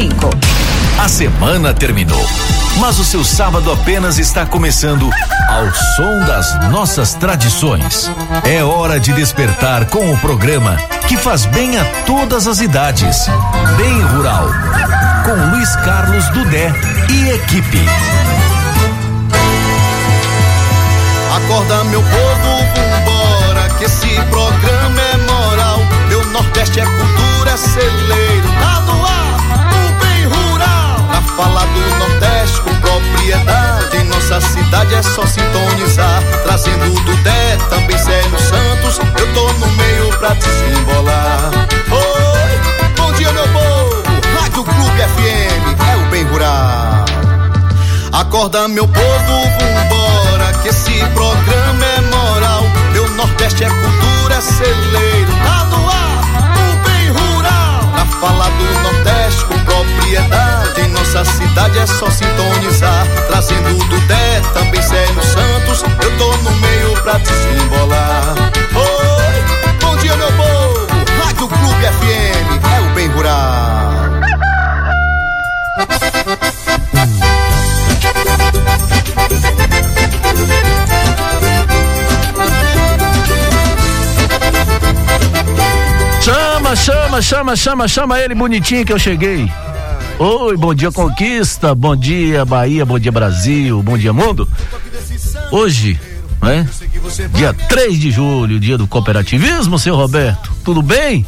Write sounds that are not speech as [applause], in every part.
55. A semana terminou, mas o seu sábado apenas está começando ao som das nossas tradições. É hora de despertar com o programa que faz bem a todas as idades. Bem Rural, com Luiz Carlos Dudé e equipe. Acorda meu povo, vambora, que esse programa é moral. Meu Nordeste é cultura, é celeiro, falar do Nordeste com propriedade, nossa cidade é só sintonizar. Trazendo o Dudé, também Célio Santos, eu tô no meio pra desembolar. Oi, bom dia meu povo, Rádio Clube FM, é o bem rural. Acorda meu povo, vambora, que esse programa é moral. Meu Nordeste é cultura, é celeiro, tá no ar, falar do Nordeste com propriedade, em nossa cidade é só sintonizar. Trazendo o Dudé, também Célio Santos, eu tô no meio pra desembolar. Oi, bom dia meu povo, Rádio Clube FM, é o bem rural. Chama, chama, chama, chama, chama ele bonitinho que eu cheguei. Oi, bom dia Conquista, bom dia Bahia, bom dia Brasil, bom dia mundo. Hoje, né? Dia 3 de julho, dia do cooperativismo, seu Roberto. Tudo bem?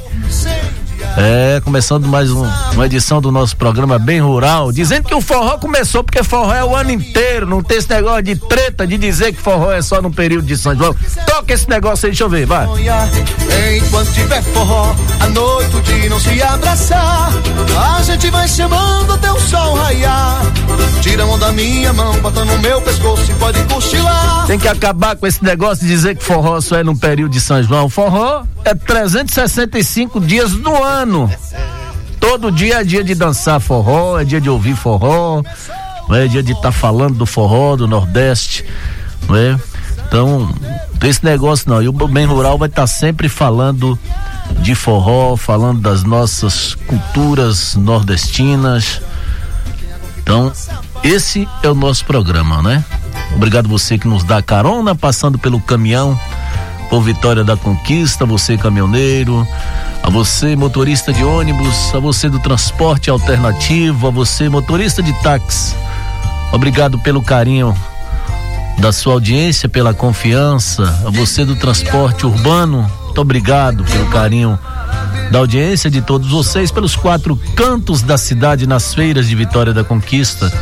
É, começando mais um, uma edição do nosso programa Bem Rural, dizendo que o forró começou porque forró é o ano inteiro, não tem esse negócio de treta de dizer que forró é só no período de São João. Toca esse negócio aí, deixa eu ver, vai. Enquanto tiver forró, a noite dia não se abraçar. A gente vai chamando até o sol raiar. Tira a mão da minha mão, bota no meu pescoço e pode cochilar. Tem que acabar com esse negócio de dizer que forró só é no período de São João. Forró é 365 dias do ano. Todo dia é dia de dançar forró, é dia de ouvir forró, não é dia de estar tá falando do forró, do Nordeste, não é? Então, esse negócio não. E o Bem Rural vai estar tá sempre falando de forró, falando das nossas culturas nordestinas. Então, esse é o nosso programa, né? Obrigado você que nos dá carona passando pelo caminhão por Vitória da Conquista, você caminhoneiro, a você motorista de ônibus, a você do transporte alternativo, a você motorista de táxi. Obrigado pelo carinho da sua audiência, pela confiança, a você do transporte urbano, muito obrigado pelo carinho da audiência de todos vocês pelos quatro cantos da cidade nas feiras de Vitória da Conquista,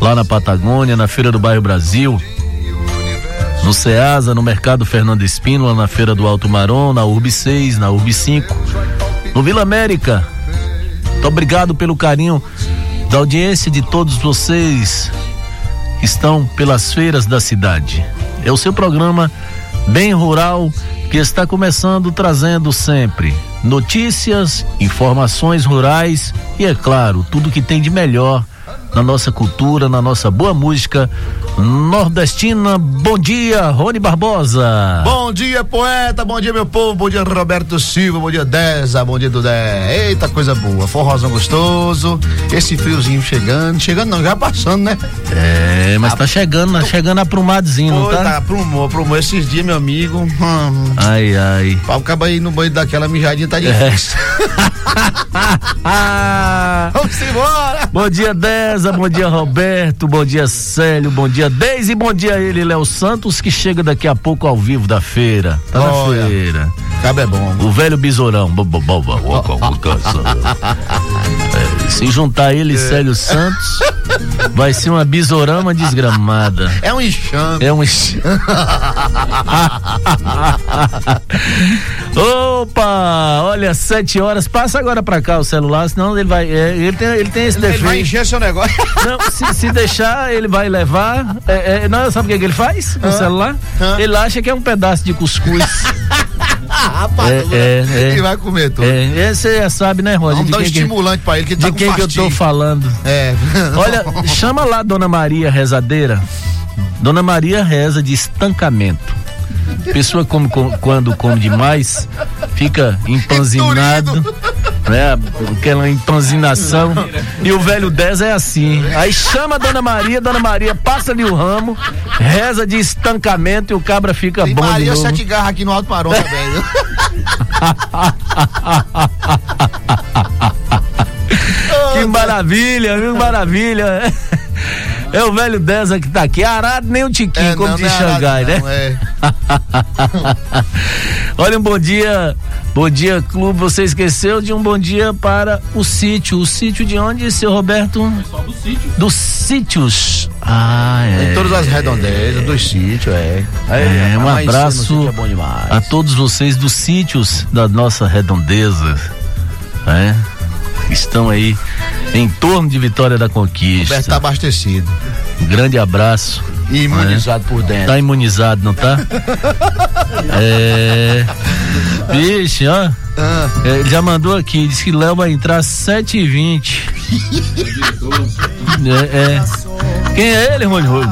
lá na Patagônia, na Feira do Bairro Brasil, no Ceasa, no Mercado Fernando Espínola, na Feira do Alto Marom, na Urb 6, na Urb 5, no Vila América. Muito obrigado pelo carinho da audiência de todos vocês que estão pelas feiras da cidade. É o seu programa Bem Rural que está começando trazendo sempre notícias, informações rurais e, é claro, tudo que tem de melhor na nossa cultura, na nossa boa música nordestina. Bom dia, Rony Barbosa. Bom dia, poeta. Bom dia, meu povo. Bom dia, Roberto Silva. Bom dia, Deza. Bom dia, Dudé. Eita, coisa boa. Forrozão gostoso. Esse friozinho chegando. Chegando não, já passando, né? É, mas tá chegando, tá chegando aprumadozinho, não tá? Tá, aprumou, aprumou. Esses dias, meu amigo. Hum, Ai, ai. pra o cabo aí no banho daquela mijadinha tá difícil. [laughs] Vamos embora. Bom dia, Deza. Bom dia, Roberto. Bom dia, Célio. Bom dia, Deise. Bom dia, ele, Léo Santos, que chega daqui a pouco ao vivo da feira. Tá na feira. Cabo é bom. O velho besourão. É, Se juntar ele e Célio Santos, [laughs] vai ser uma besourama desgramada. É um enxame. É um. es- [laughs] Opa! Olha, sete horas. Passa agora pra cá o celular, senão ele vai. é, ele, tem, ele tem esse Ele vai defeito. encher seu negócio. [laughs] Não, se, se deixar, ele vai levar. É, é, não, sabe o que, que ele faz com o celular? Hã? Ele acha que é um pedaço de cuscuz. [laughs] Rapaz, É, é, é. ele vai comer tudo. é, esse já sabe, né, Roger? Vamos dar um quem, que, estimulante pra ele que ele tá de com quem que eu tô falando? É. [laughs] Olha, chama lá Dona Maria Rezadeira. Dona Maria reza de estancamento. Pessoa come, com- quando come demais, fica empanzinado, né? Aquela empanzinação. E o velho 10 é assim. Aí chama a Dona Maria, Dona Maria passa-lhe o ramo, reza de estancamento e o cabra fica Tem bom Maria sete garras aqui no Alto Parão [laughs] também. Que maravilha, viu? Maravilha. É o velho Deza que tá aqui. Arado nem o Tiquinho, É, como não, de não é Xangai, arado, né? não, é. [laughs] Olha, um bom dia. Bom dia, clube. Você esqueceu de um bom dia para o sítio. O sítio de onde, seu Roberto? do sítio. Dos sítios. Ah, é. Em todas as redondezas dos sítios, é. É, um abraço é a todos vocês dos sítios da nossa redondeza, né? Estão aí em torno de Vitória da Roberto tá Conquista. abastecido. Um grande abraço. E imunizado por dentro. Tá imunizado, não tá? [laughs] É. Vixe, ó. Ah, É, Ele já mandou aqui, disse que Léo vai entrar às 7h20. [laughs] É, é. Quem é ele, Rony Rony?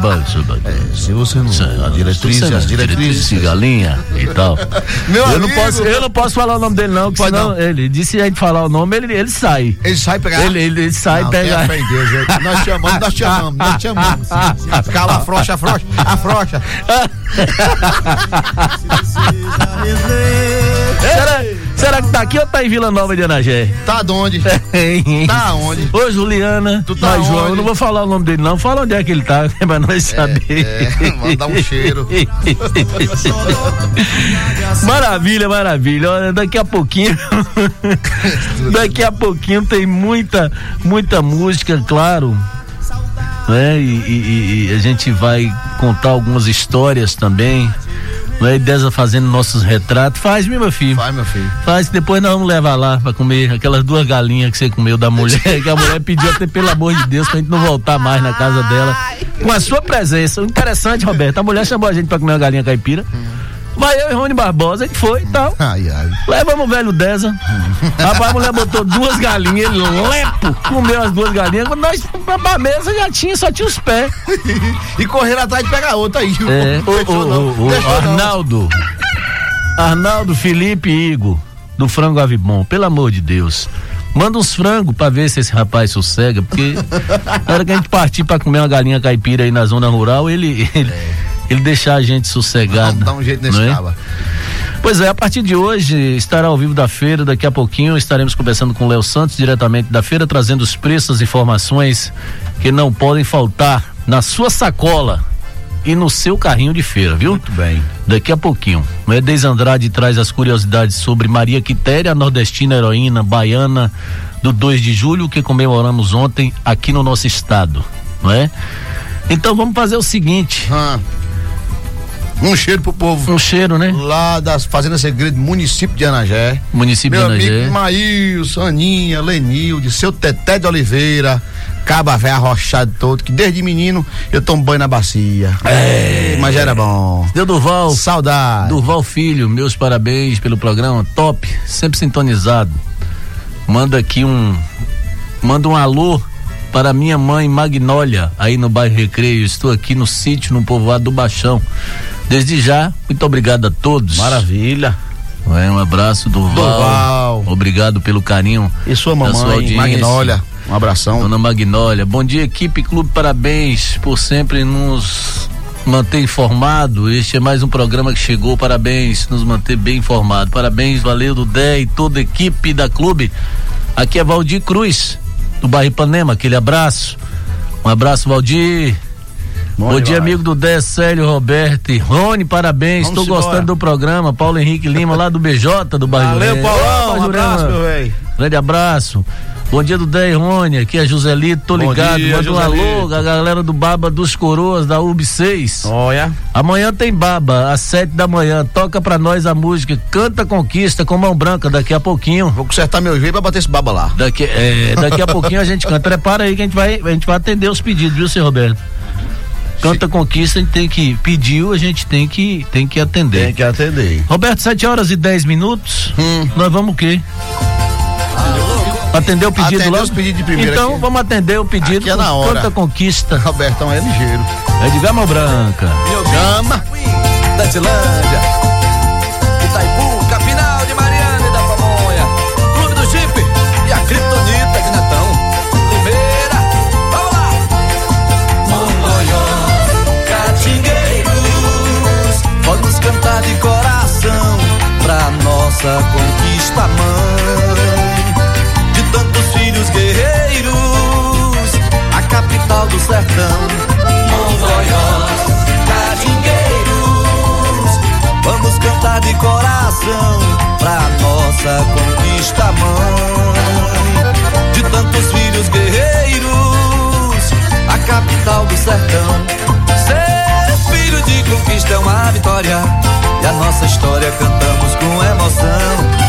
se você não. A diretriz, não- as diretrizes. de galinha e tal. [laughs] Meu eu, não amigo. posso, eu não posso falar o nome dele, não, porque senão não. ele disse se a gente falar o nome, ele, ele sai. Ele sai pegar. Ele, ele, ele sai Não, pega. tenha fé em Deus. Nós te amamos, nós te amamos, nós te amamos. [laughs] Calma, afrouxa, afrouxa, afrouxa. [laughs] será, que tá aqui ou tá em Vila Nova de Anagé? Tá de onde? [laughs] Tá onde? Ô, Juliana, Tu tá mas João, onde? eu não vou falar o nome dele, não. Fala onde é que ele tá, [laughs] pra nós saber. é, mandar um cheiro. [laughs] maravilha, maravilha. Olha, daqui a pouquinho. daqui a pouquinho tem muita, muita música, claro. Né? E, e- e a gente vai contar algumas histórias também. E Deza fazendo nossos retratos. Faz, meu filho. Vai, meu filho. Faz, depois nós vamos levar lá pra comer aquelas duas galinhas que você comeu da mulher, [laughs] que a mulher pediu até pelo amor de Deus pra gente não voltar mais na casa dela. Com a sua presença. Interessante, Roberto, a mulher chamou a gente pra comer uma galinha caipira. Vai eu e Rony Barbosa, a gente foi e tal. Ai, ai. Levamos o velho Deza. [laughs] Rapaz, a mulher botou duas galinhas, ele lepo, comeu as duas galinhas. Quando nós pra- mesa já tinha, só tinha os pés. [laughs] E correram atrás de pegar outra aí. É, o, o, o, não. Arnaldo. Arnaldo, Felipe e Igor, do Frango Avibon, pelo amor de Deus. Manda uns frangos pra ver se esse rapaz sossega, porque na hora que a gente partir pra comer uma galinha caipira aí na zona rural, ele, ele, ele deixar a gente sossegado. Vamos dar um jeito nesse não é? caba. Pois é, a partir de hoje estará ao vivo da feira. Daqui a pouquinho estaremos conversando com o Léo Santos diretamente da feira, trazendo os preços, as informações que não podem faltar na sua sacola e no seu carrinho de feira, viu? Muito bem. Daqui a pouquinho. O Edez Andrade traz as curiosidades sobre Maria Quitéria, nordestina heroína baiana do 2 de julho, que comemoramos ontem aqui no nosso estado, não é? Então vamos fazer o seguinte: Ah. Um cheiro pro povo. um cheiro, né? Lá das Fazendas Segredo, município de Anagé. Município Meu de Anagé. amigo Maílson, Aninha, Lenilde, seu Teté de Oliveira, Caba Véia arrochado todo, que desde menino eu tomo banho na bacia. É. Mas já era bom. Deu Duval, Saudade. Durval Filho, meus parabéns pelo programa, top, sempre sintonizado. Manda aqui um, manda um alô para minha mãe Magnólia, aí no bairro Recreio. Estou aqui no sítio, no povoado do Baixão. Desde já, muito obrigado a todos. Maravilha. É, um abraço, Durval. Durval. Obrigado pelo carinho. E sua sua mamãe, audiência. Magnólia. Um abração. Dona Magnólia, bom dia equipe Clube, parabéns por sempre nos manter informado. Este é mais um programa que chegou, parabéns, nos manter bem informado. Parabéns, valeu do Dé e toda a equipe da Clube. Aqui é Valdir Cruz, do bairro Ipanema, aquele abraço. Um abraço, Valdir. Bom, dia, demais. amigo do Dé, Célio, Roberto e Rony, parabéns. Vamos Estou embora. gostando do programa. Paulo Henrique Lima, lá do BJ, do bairro Valeu. Paulão. Um abraço, meu velho. Grande abraço. Bom dia do Dé e Rony, aqui é Joselito, tô Bom ligado. dia, Manda um alô, a galera do Baba dos Coroas, da UB 6. Olha. Amanhã tem Baba, às sete da manhã. Toca pra nós a música Canta Conquista com mão branca daqui a pouquinho. Vou consertar meu jeito pra bater esse baba lá. Daqui, é, daqui a pouquinho a gente canta. Prepara aí que a gente vai, a gente vai atender os pedidos, viu, seu Roberto? Canta Conquista, a gente tem que. Pediu, a gente tem que, tem que atender. Tem que atender. Roberto, 7 horas e 10 minutos. Hum. Nós vamos o quê? Atender o pedido Atender lá? os pedidos de primeira Então aqui. vamos atender o pedido. Aqui é na hora. Canta Conquista. Robertão é ligeiro. É de Gama Branca. Chama. Da Pamonha, nossa conquista, mãe. De tantos filhos guerreiros, a capital do sertão. Monzoiós, catingueiros, vamos cantar de coração pra nossa conquista, mãe. De tantos filhos guerreiros, a capital do sertão de conquista é uma vitória. E a nossa história cantamos com emoção.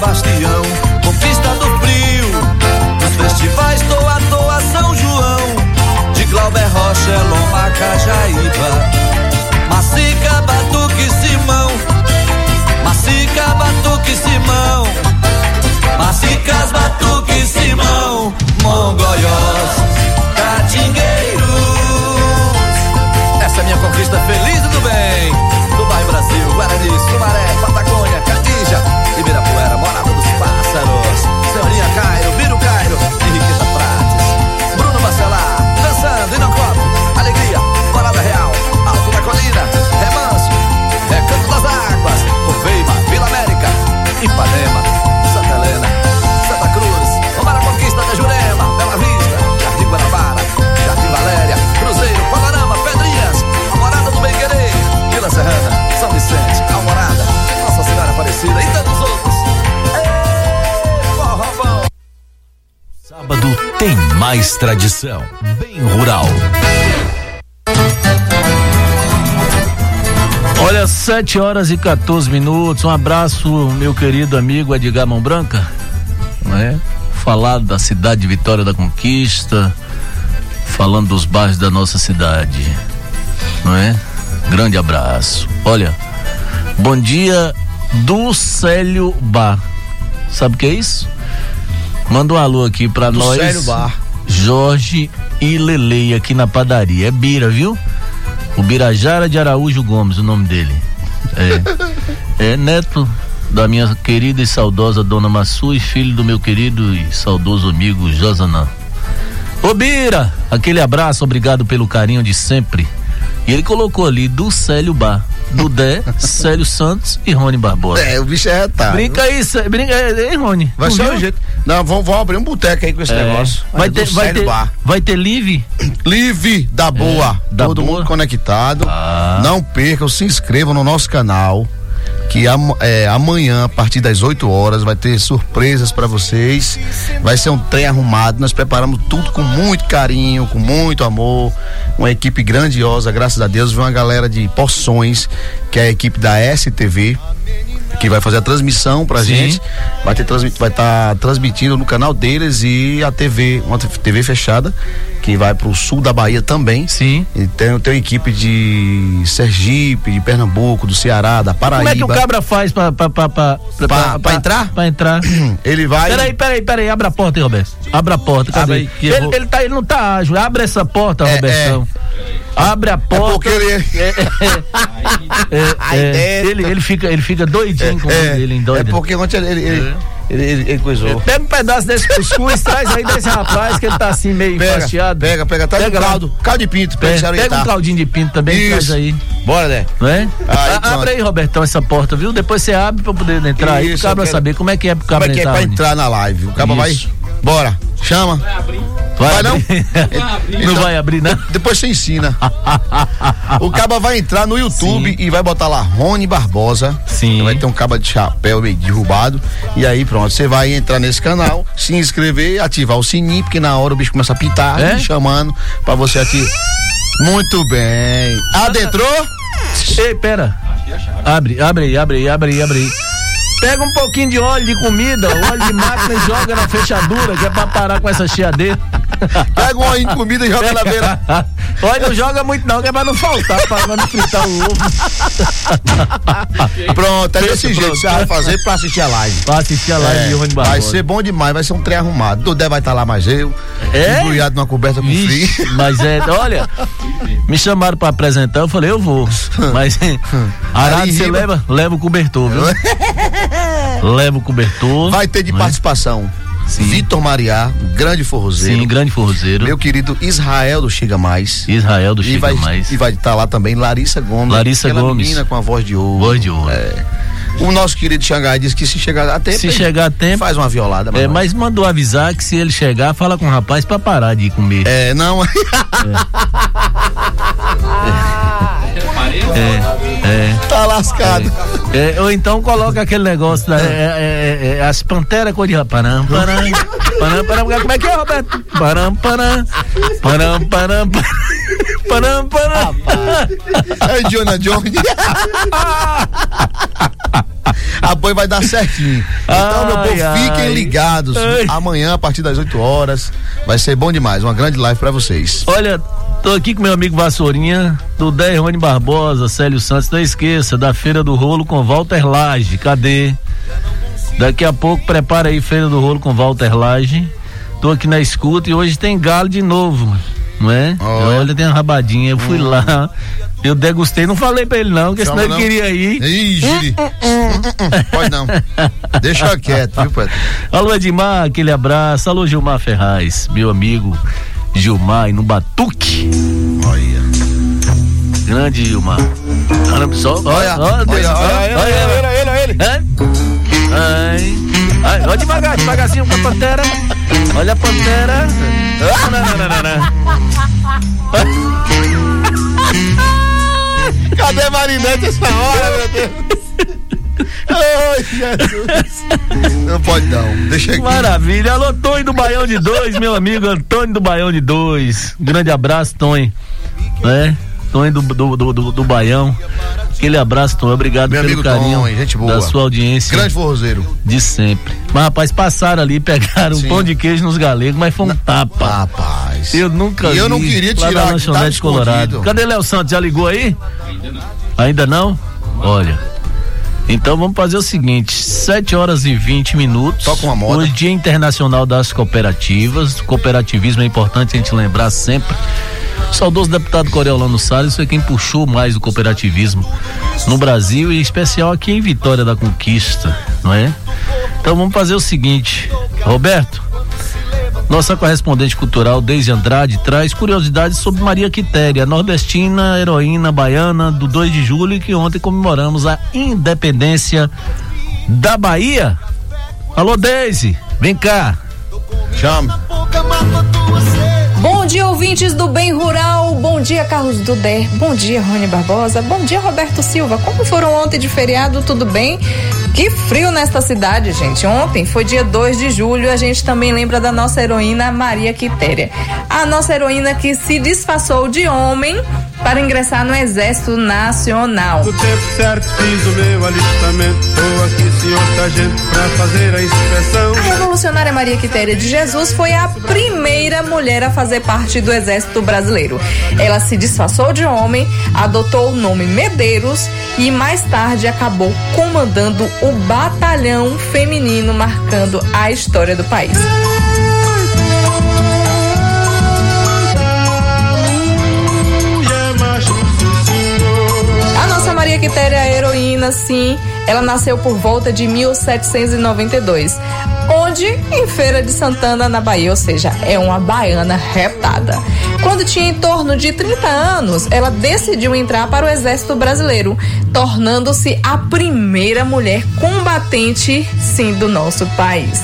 Sebastião. Tradição. Bem rural. Olha, 7 horas e 14 minutos. Um abraço, meu querido amigo Edgar Mão Branca. Não é? Falar da cidade de Vitória da Conquista, falando dos bairros da nossa cidade. Não é? Grande abraço. Olha, bom dia do Célio Bar. Sabe o que é isso? Manda um alô aqui pra Do nós. Célio Bar. Jorge e Lelei aqui na padaria. É Bira, viu? O Birajara de Araújo Gomes, o nome dele. É, [laughs] é neto da minha querida e saudosa dona Massu e filho do meu querido e saudoso amigo Josanã. Ô Bira, aquele abraço, obrigado pelo carinho de sempre. E ele colocou ali do Célio Bar, do Dé, [laughs] Célio Santos e Rony Barbosa. É, o bicho é retado. Brinca aí, brinca aí, Rony. Vai ser o jeito. Não, vamos, vamos abrir um boteco aí com esse É. negócio. Vai É, ter, vai ter, Bar. vai ter live? Live da boa. da Todo boa. mundo conectado. Ah. Não percam, se inscrevam no nosso canal. Que am- é, amanhã, a partir das 8 horas, vai ter surpresas pra vocês. Vai ser um trem arrumado. Nós preparamos tudo com muito carinho, com muito amor. Uma equipe grandiosa, graças a Deus. Vem uma galera de Poções, que é a equipe da STV. Que vai fazer a transmissão pra Sim. gente. Vai estar vai tá transmitindo no canal deles e a TV, uma TV fechada, que vai pro sul da Bahia também. Sim. Então tem uma equipe de Sergipe, de Pernambuco, do Ceará, da Paraíba. Como é que o cabra faz pra entrar? Pra entrar. [clears throat] Ele vai. Peraí, peraí, peraí, abre a porta aí, Roberto. Abre a porta, cadê? Abre aí, ele, vou- ele, tá, ele não tá ágil, abre essa porta, É, Robertão. Abre a É porta. porque ele. É, [laughs] Aí é, dentro. ele, ele, fica, ele fica doidinho com o É, dele, é doido. porque ontem ele, ele, ele- Ele, ele, ele coisou. Pega um pedaço desse cuscuz, [laughs] traz aí desse rapaz que ele tá assim meio Pega, enfastiado. pega, pega, traz Pega um caldo, caldo de pinto, pra Pega, ele se pega um orientar. caldinho de pinto também, Isso. traz aí. Bora, né? Não é? Aí, A- abre aí, Robertão, essa porta, viu? Depois você abre pra poder entrar aí, pro Isso, cabra quero- saber como é que é pro Como cabra é que é entrar. pra onde. entrar na live? O cabo vai. Bora, chama. Vai não? abrir. não Então- [laughs] vai abrir, não? Depois você ensina. [laughs] o caba vai entrar no YouTube e vai botar lá Rony Barbosa. Sim. Vai ter um caba de chapéu meio derrubado. E aí pronto, você vai entrar nesse canal, se inscrever, ativar o sininho, porque na hora o bicho começa a pitar, É? chamando pra você ativar. Muito bem. Adentrou? Ei, pera. Abre, abre aí, abre aí, abre aí, abre aí. Pega um pouquinho de óleo de comida, óleo de máquina e joga na fechadura, que é pra parar com essa chiadeira. Pega um olhinho de comida e joga na beira. [laughs] Olha, não joga muito não, que é pra não faltar, pra não fritar o ovo. [laughs] Pronto, é desse jeito que você vai fazer pra assistir a live. Pra assistir a live É, de Rony vai Barbosa. ser bom demais, vai ser um trem arrumado. Dudé vai estar lá mais eu. É? Embrulhado numa coberta com Vixe, frio. [laughs] mas é, olha, me chamaram pra apresentar, eu falei, eu vou. Mas, Arado, Ali em você leva, leva o cobertor, viu? Leva o cobertor. Vai ter de não é? participação Sim. Vitor Mariá, grande forrozeiro. Sim, grande forrozeiro. Meu querido Israel do Chega Mais. Israel do Chega vai, Mais. e vai estar lá também Larissa Gomes. Larissa Gomes. menina com a voz de ouro. Voz de ouro. É. O nosso querido Xangai disse que se chegar a tempo. Se chegar a tempo. Faz uma violada. É, nós. mas mandou avisar que se ele chegar, fala com o rapaz pra parar de comer. É, não. É, [laughs] [laughs] é. tá lascado. É, ou então coloca aquele negócio da, é, é, é, as panteras cor de ra- param, param, param, param, como é que é, Roberto? Param, param, param, param, param, param. É Jonah Jones. Apoio vai dar certinho. Então, meu Ai, povo, ai. fiquem ligados. Ai. Amanhã, a partir das 8 horas, vai ser bom demais. Uma grande live pra vocês. Olha, tô aqui com meu amigo Vassourinha, do 10 Rony Barbosa, Célio Santos, não esqueça, da Feira do Rolo com Walter Lage, cadê? Daqui a pouco prepara aí Feira do Rolo com Walter Lage. Tô aqui na escuta e hoje tem galo de novo, não é? Olha. Olha, tem uma rabadinha, eu fui lá, eu degustei, não falei pra ele não, porque Chama senão ele não? queria ir. Ih, Giri. Pode não. Deixa quieto, viu, Pedro? Alô Edmar, aquele abraço. Alô Gilmar Ferraz, meu amigo Gilmar e no Batuque. Olha. Grande Gilmar. Olha só. Olha, olha, olha, olha, olha, olha, olha ele. É? Ai. Ai, olha devagar, devagarzinho com a pantera. Olha a pantera. Não, não, não, não, não. Cadê Marinete essa hora, meu Deus? Ai, Jesus. Não pode não. Deixa aqui. Maravilha. Alô, Tonho do Baião de Dois, meu amigo Antônio do Baião de Dois. Grande abraço, Tonho. Né? Tonho do, do, do, do, do Baião. Aquele abraço, Tonho. Obrigado Meu pelo carinho Tonho, gente boa. da sua audiência Grande forrozeiro. de sempre. Mas, rapaz, passaram ali, pegaram um Sim. pão de queijo nos galegos, mas foi um tapa. Rapaz. Eu nunca E eu vi não queria tirar, na que lanchonete tá Colorado. Cadê Léo Santos? Já ligou aí? Ainda não. Ainda não? Olha. Então vamos fazer o seguinte: 7 horas e 20 minutos. Toca uma moda. Hoje, Dia Internacional das Cooperativas. Cooperativismo é importante a gente lembrar sempre. O saudoso deputado Coriolano Salles foi quem puxou mais o cooperativismo no Brasil e em especial aqui em Vitória da Conquista, não é? Então vamos fazer o seguinte, Roberto. Nossa correspondente cultural, Deise Andrade, traz curiosidades sobre Maria Quitéria, nordestina, heroína baiana do 2 de julho, e que ontem comemoramos a independência da Bahia. Alô, Deise, vem cá. Chame. Bom dia, ouvintes do Bem Rural. Bom dia, Carlos Duder. Bom dia, Rony Barbosa. Bom dia, Roberto Silva. Como foram ontem de feriado? Tudo bem? Que frio nesta cidade, gente. Ontem foi dia 2 de julho. A gente também lembra da nossa heroína Maria Quitéria. A nossa heroína que se disfarçou de homem para ingressar no Exército Nacional. No tempo certo fiz o meu alistamento. Tô aqui, senhor sargento, pra fazer a inspeção. A revolucionária Maria Quitéria de Jesus foi a primeira mulher a fazer parte do Exército Brasileiro. Ela se disfarçou de homem, adotou o nome Medeiros e mais tarde acabou comandando o batalhão feminino, marcando a história do país. Quitéria é heroína, sim. Ela nasceu por volta de 1792. onde? Em Feira de Santana, na Bahia, ou seja, é uma baiana retada. Quando tinha em torno de 30 anos, ela decidiu entrar para o Exército Brasileiro, tornando-se a primeira mulher combatente, sim, do nosso país.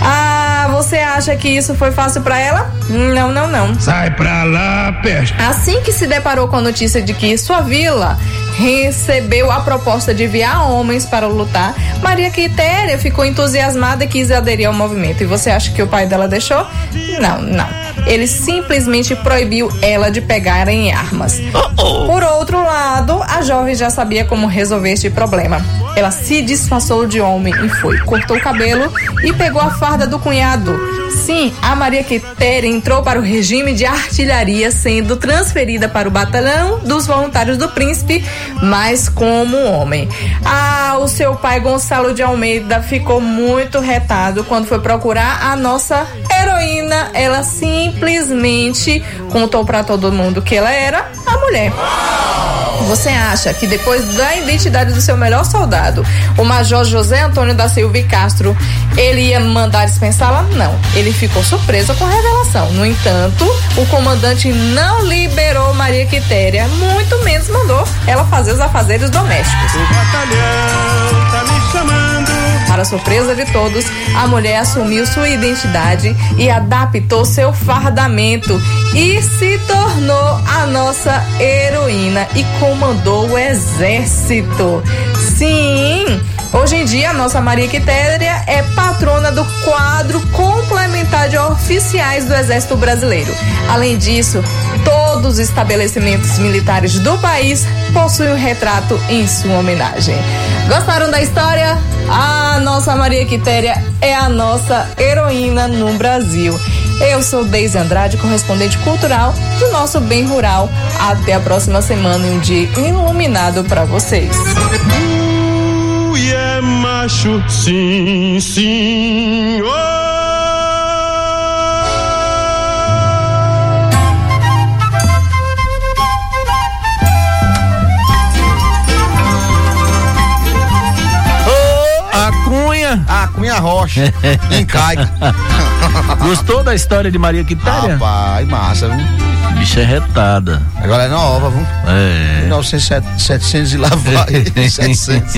Ah, você acha que isso foi fácil para ela? Não, não, não. Sai pra lá, peste. Assim que se deparou com a notícia de que sua vila recebeu a proposta de enviar homens para lutar, Maria Quitéria ficou entusiasmada e quis aderir ao movimento. E você acha que o pai dela deixou? Não, não. Ele simplesmente proibiu ela de pegar em armas. Por outro lado, a jovem já sabia como resolver este problema. Ela se disfarçou de homem e foi, cortou o cabelo e pegou a farda do cunhado. Sim, a Maria Quitéria entrou para o regime de artilharia, sendo transferida para o batalhão dos voluntários do príncipe, mas como homem. Ah, o seu pai Gonçalo de Almeida ficou muito retado quando foi procurar a nossa heroína. Ela simplesmente contou para todo mundo que ela era a mulher. Você acha que depois da identidade do seu melhor soldado, o Major José Antônio da Silva e Castro, ele ia mandar dispensá-la? Não. Ele ficou surpreso com a revelação. No entanto, o comandante não liberou Maria Quitéria, muito menos mandou ela fazer os afazeres domésticos. O batalhão tá. Para surpresa de todos, a mulher assumiu sua identidade e adaptou seu fardamento e se tornou a nossa heroína e comandou o exército. Sim, hoje em dia a nossa Maria Quitéria é patrona do quadro complementar de oficiais do Exército Brasileiro. Além disso, todos os estabelecimentos militares do país possuem um retrato em sua homenagem. Gostaram da história? A nossa Maria Quitéria é a nossa heroína no Brasil. Eu sou Deise Andrade, correspondente cultural do nosso Bem Rural. Até a próxima semana, um dia iluminado para vocês. Ui, é macho, sim, sim. Cunha. A Cunha Rocha, encaica. [laughs] Gostou da história de Maria Quitéria? Rapaz, massa, viu? Bicha é retada. Agora é nova, viu? É. 1900, 700 e lá vai. [laughs] 700.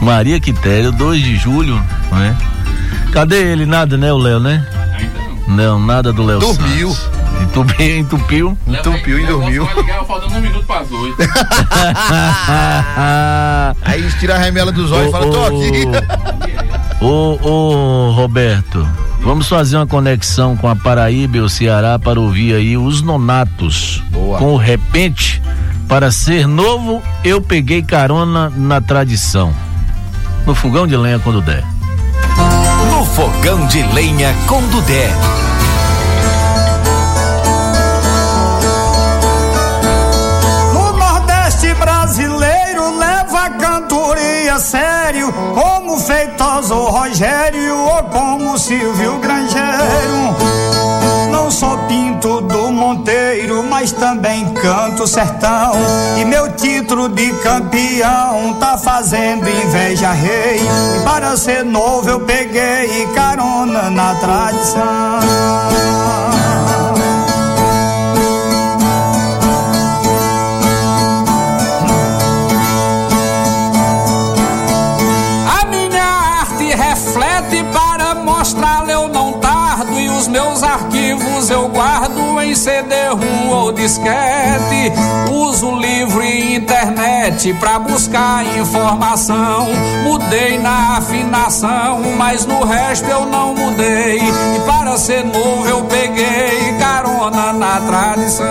Maria Quitéria, 2 de julho, não é? Cadê ele? Nada, né, o Léo, né? Não, nada do Léo Dormiu. Santos. Entupiu, entupiu. Entupiu e dormiu. Faltando um minuto para as oito. [laughs] Aí tira a remela dos olhos e fala, tô aqui. Ô, ô, Roberto, vamos fazer uma conexão com a Paraíba e o Ceará para ouvir aí os nonatos. Boa. Com o repente, para ser novo, eu peguei carona na tradição. No fogão de lenha quando der. No fogão de lenha com Dudé. No Nordeste brasileiro leva a cantoria a sério, como Feitosa ou Rogério ou como Silvio Grangeiro. Não sou pinto do Monteiro, mas também canto sertão. E meu título de campeão tá fazendo inveja rei. E para ser novo eu peguei carona na tradição. Arquivos eu guardo em CD-ROM ou disquete. Uso livro e internet para buscar informação. Mudei na afinação, mas no resto eu não mudei. E para ser novo eu peguei carona na tradição.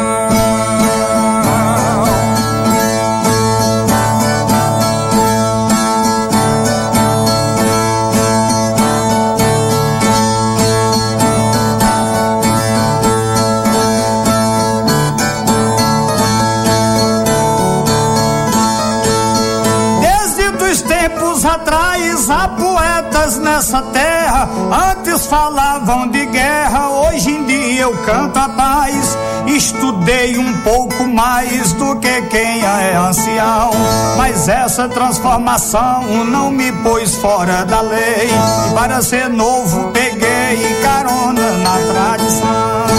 Falavam de guerra, hoje em dia eu canto a paz. Estudei um pouco mais do que quem é ancião, mas essa transformação não me pôs fora da lei. Para ser novo, peguei carona na tradição.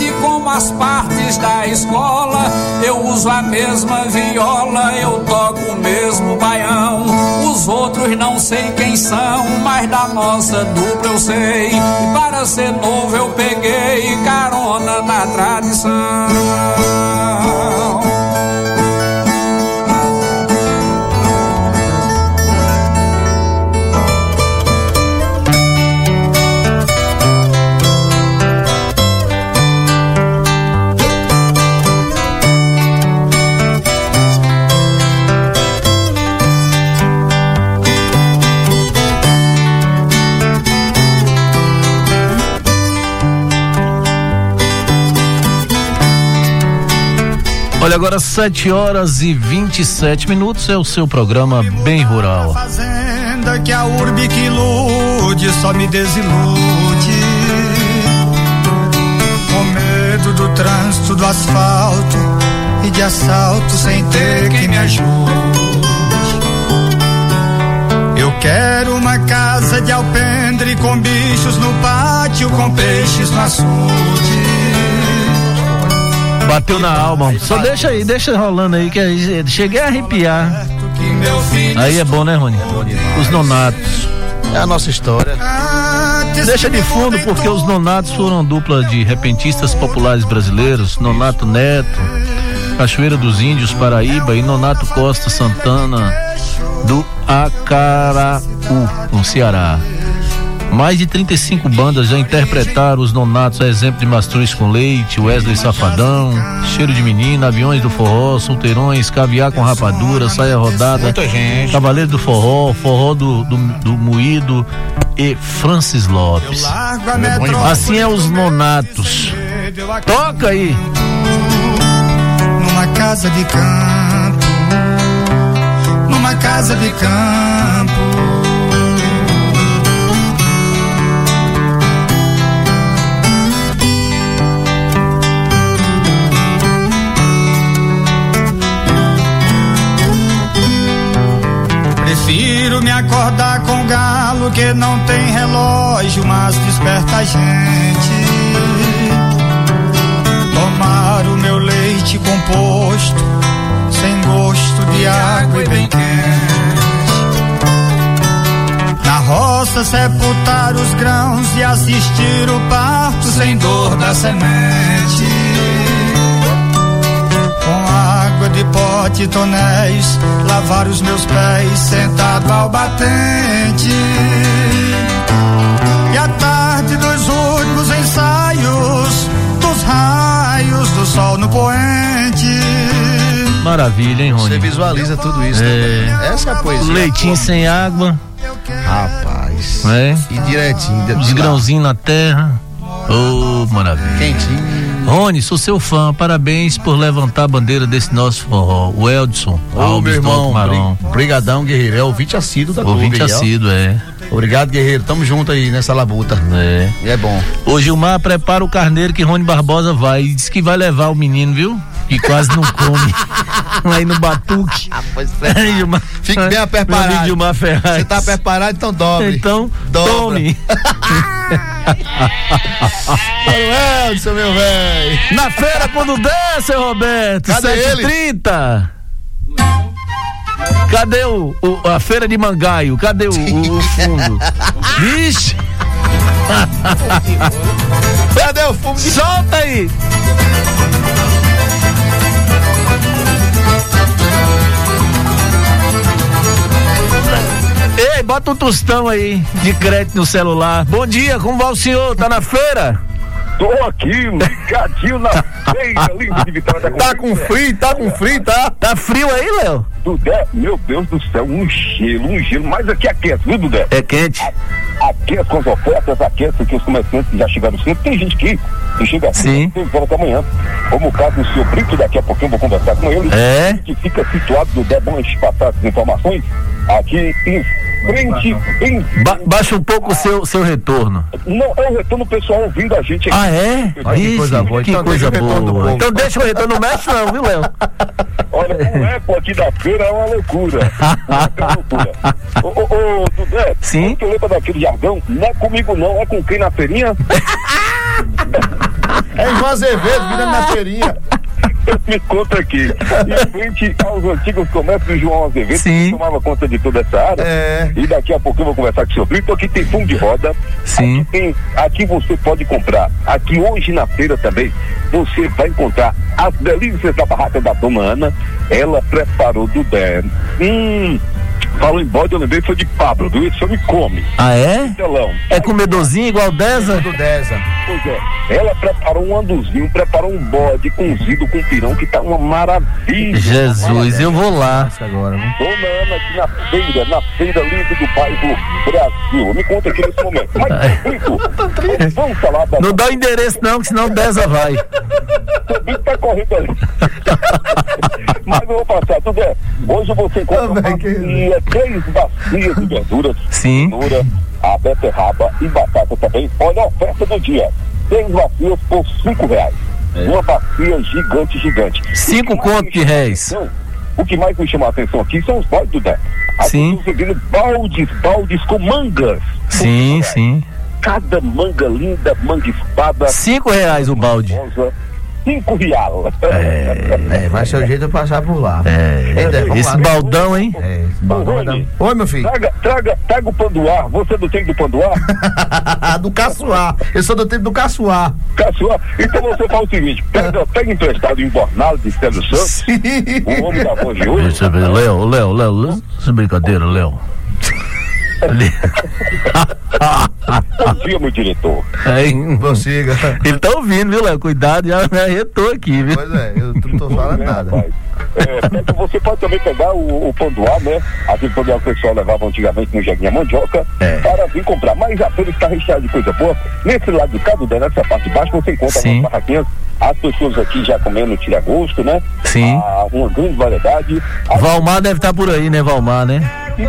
E as partes da escola. Eu uso a mesma viola, eu toco o mesmo baião. Os outros não sei quem são, mas da nossa dupla eu sei. E para ser novo eu peguei carona na tradição. Agora 7 horas e 27 minutos é o seu programa Bem Rural. Fazenda que a urbe que ilude só me desilude. Com medo do trânsito, do asfalto e de assalto sem ter quem me ajude. Eu quero uma casa de alpendre com bichos no pátio, com peixes no açude. Bateu na alma. Só deixa aí, deixa rolando aí, que aí, cheguei a arrepiar. Aí é bom, né, Rony? Os nonatos. É a nossa história. Deixa de fundo porque os nonatos foram dupla de repentistas populares brasileiros, Nonato Neto, Cachoeira dos Índios, Paraíba e Nonato Costa Santana do Acaraú, no Ceará. Mais de 35 bandas já interpretaram os nonatos, a exemplo de Mastruz com Leite, Wesley Safadão, Cheiro de Menina, Aviões do Forró, Solteirões, Caviar com Rapadura, Saia Rodada, Muita gente. Cavaleiro do Forró, Forró do, do, do Moído e Francis Lopes. metrópole. Assim é os nonatos. Toca aí! numa casa de campo, numa casa de campo. Prefiro me acordar com galo que não tem relógio, mas desperta a gente tomar o meu leite composto, sem gosto de água e bem quente. Na roça sepultar os grãos e assistir o parto sem dor da semente. De pote e tonéis, lavar os meus pés sentado ao batente. E a tarde dos últimos ensaios dos raios do sol no poente. Maravilha, hein, Você Rony? visualiza tudo isso. É. também. Essa é a poesia. Leitinho sem água, Rapaz. É. E direitinho. de- os grãozinhos na terra. Ô, maravilha. Quentinho. Rony, sou seu fã, parabéns por levantar a bandeira desse nosso forró. O Eldson, Ô, Alves meu irmão. Marão. bri- Brigadão, guerreiro. É ouvinte assíduo da Ouvinte clube assíduo, é. Obrigado, guerreiro. Tamo junto aí nessa labuta. É. É bom. Ô Gilmar, prepara o carneiro que Rony Barbosa vai. E Diz que vai levar o menino, viu? Que quase não come. [laughs] Aí no batuque. Aí, Gilmar. Fique bem amigo Gilmar Ferraz. Você tá preparado? Então dobre. Então, Dobra. tome. [laughs] O Edson, meu velho. Na feira quando der, seu Roberto. Cadê ele? 7h30. Cadê o, o- a feira de Mangaio? Cadê o, o- fundo? [laughs] Vixe! Cadê o fumo de Solta aí! Ei, bota um tostão aí de crédito no celular. Bom dia, como vai o senhor? Tá na feira? Tô aqui, ligadinho na feira, lindo de Vitória da Tá com frio, tá com frio, tá? Tá frio aí, Léo? Dudé, meu Deus do céu, um gelo, um gelo, mas aqui é quente, viu, Dudé? É quente. aquece com as ofertas, aquece que os comerciantes já chegaram cedo. Tem gente que, que chega Sim. às 6 horas da manhã. Como o caso do senhor Brito, daqui a pouquinho eu vou conversar com ele. É? Que fica situado do Debon passar essas informações aqui em frente, em Ba- baixa um pouco o seu, seu retorno. não, é o retorno pessoal ouvindo a gente aqui. Ah, é? Olha que coisa boa. Que Então coisa deixa o retorno do boa. povo. Então deixa o retorno, não mexe não, viu, Léo? Olha, o eco aqui da feira é uma loucura. É uma loucura. Ô, ô, ô, Dudé, Sim. você lembra daquele jargão? Não é comigo não, é com quem na feirinha? [laughs] É João Azevedo, virando na feirinha. [laughs] Me conta aqui. Em [laughs] frente aos antigos comércios do João Azevedo, Sim. que tomava conta de toda essa área. É. E daqui a pouco eu vou conversar com o seu Brito. Aqui tem fundo de roda. Sim. Aqui, tem, aqui você pode comprar. Aqui hoje na feira também, você vai encontrar as delícias da barraca da dona Ana. Ela preparou do Dé. Hum. Falou em bode, eu lembrei, foi de Pablo, viu? Esse homem come. Ah, é? Telão. É comedorzinho igual Deza? Do Deza. Pois é, ela preparou um anduzinho, preparou um bode cozido com pirão que tá uma maravilha. Jesus, eu vou lá. Agora, viu? Dona Ana aqui na feira, na feira livre do bairro Brasil. Me conta aqui nesse momento. Mas, Brito, [laughs] vamos falar da. Não dá o endereço não, que senão Deza vai. O Brito tá correndo ali. [laughs] Mas eu vou passar, tudo é. Hoje você encontra Também, que- três bacias de verduras. Sim. Cenoura, a beterraba e batata também. Olha a oferta do dia. Três bacias por cinco reais. Uma bacia gigante, gigante. Cinco conto de réis. O que mais me chama a atenção aqui são os baldes do Dé. As Sim. vendendo baldes, baldes com mangas. Sim, sim. Cada manga linda, manga espada. Cinco reais o balde. rosa, Cinco real. É, vai ser o jeito de eu passar por lá. É, Ei, Dé, vamos esse lá. baldão, hein? É, esse baldão dar- Rony, Oi, meu filho. Traga, traga, traga o panduá. Você é do tempo do panduá? [laughs] do Caçoar. Eu sou do tempo do Caçoar. Caçoar. Então você faz o seguinte: pega, pega emprestado em Bornal de Célio Santos, o homem da voz de hoje. Léo, Léo, Léo, Léo, essa brincadeira, Léo. [laughs] [laughs] Bom dia, meu diretor. Aí, Prossiga. ele tá ouvindo, viu, Léo? Cuidado, já me arretou aqui, viu? Pois é, eu não tô falando nada. É, pega- [laughs] você pode também pegar o, o panduá, né? Aquele panduá que o pessoal levava antigamente no Jeguinha Mandioca, É. para vir comprar. Mas a feira está recheada de coisa boa. Nesse lado de cá, do Dé, nessa parte de baixo, você encontra Sim. algumas barraquinhas. As pessoas aqui já comendo tira-gosto, né? Sim. Ah, uma grande variedade. A Valmar deve estar por aí, né, Valmar, né? E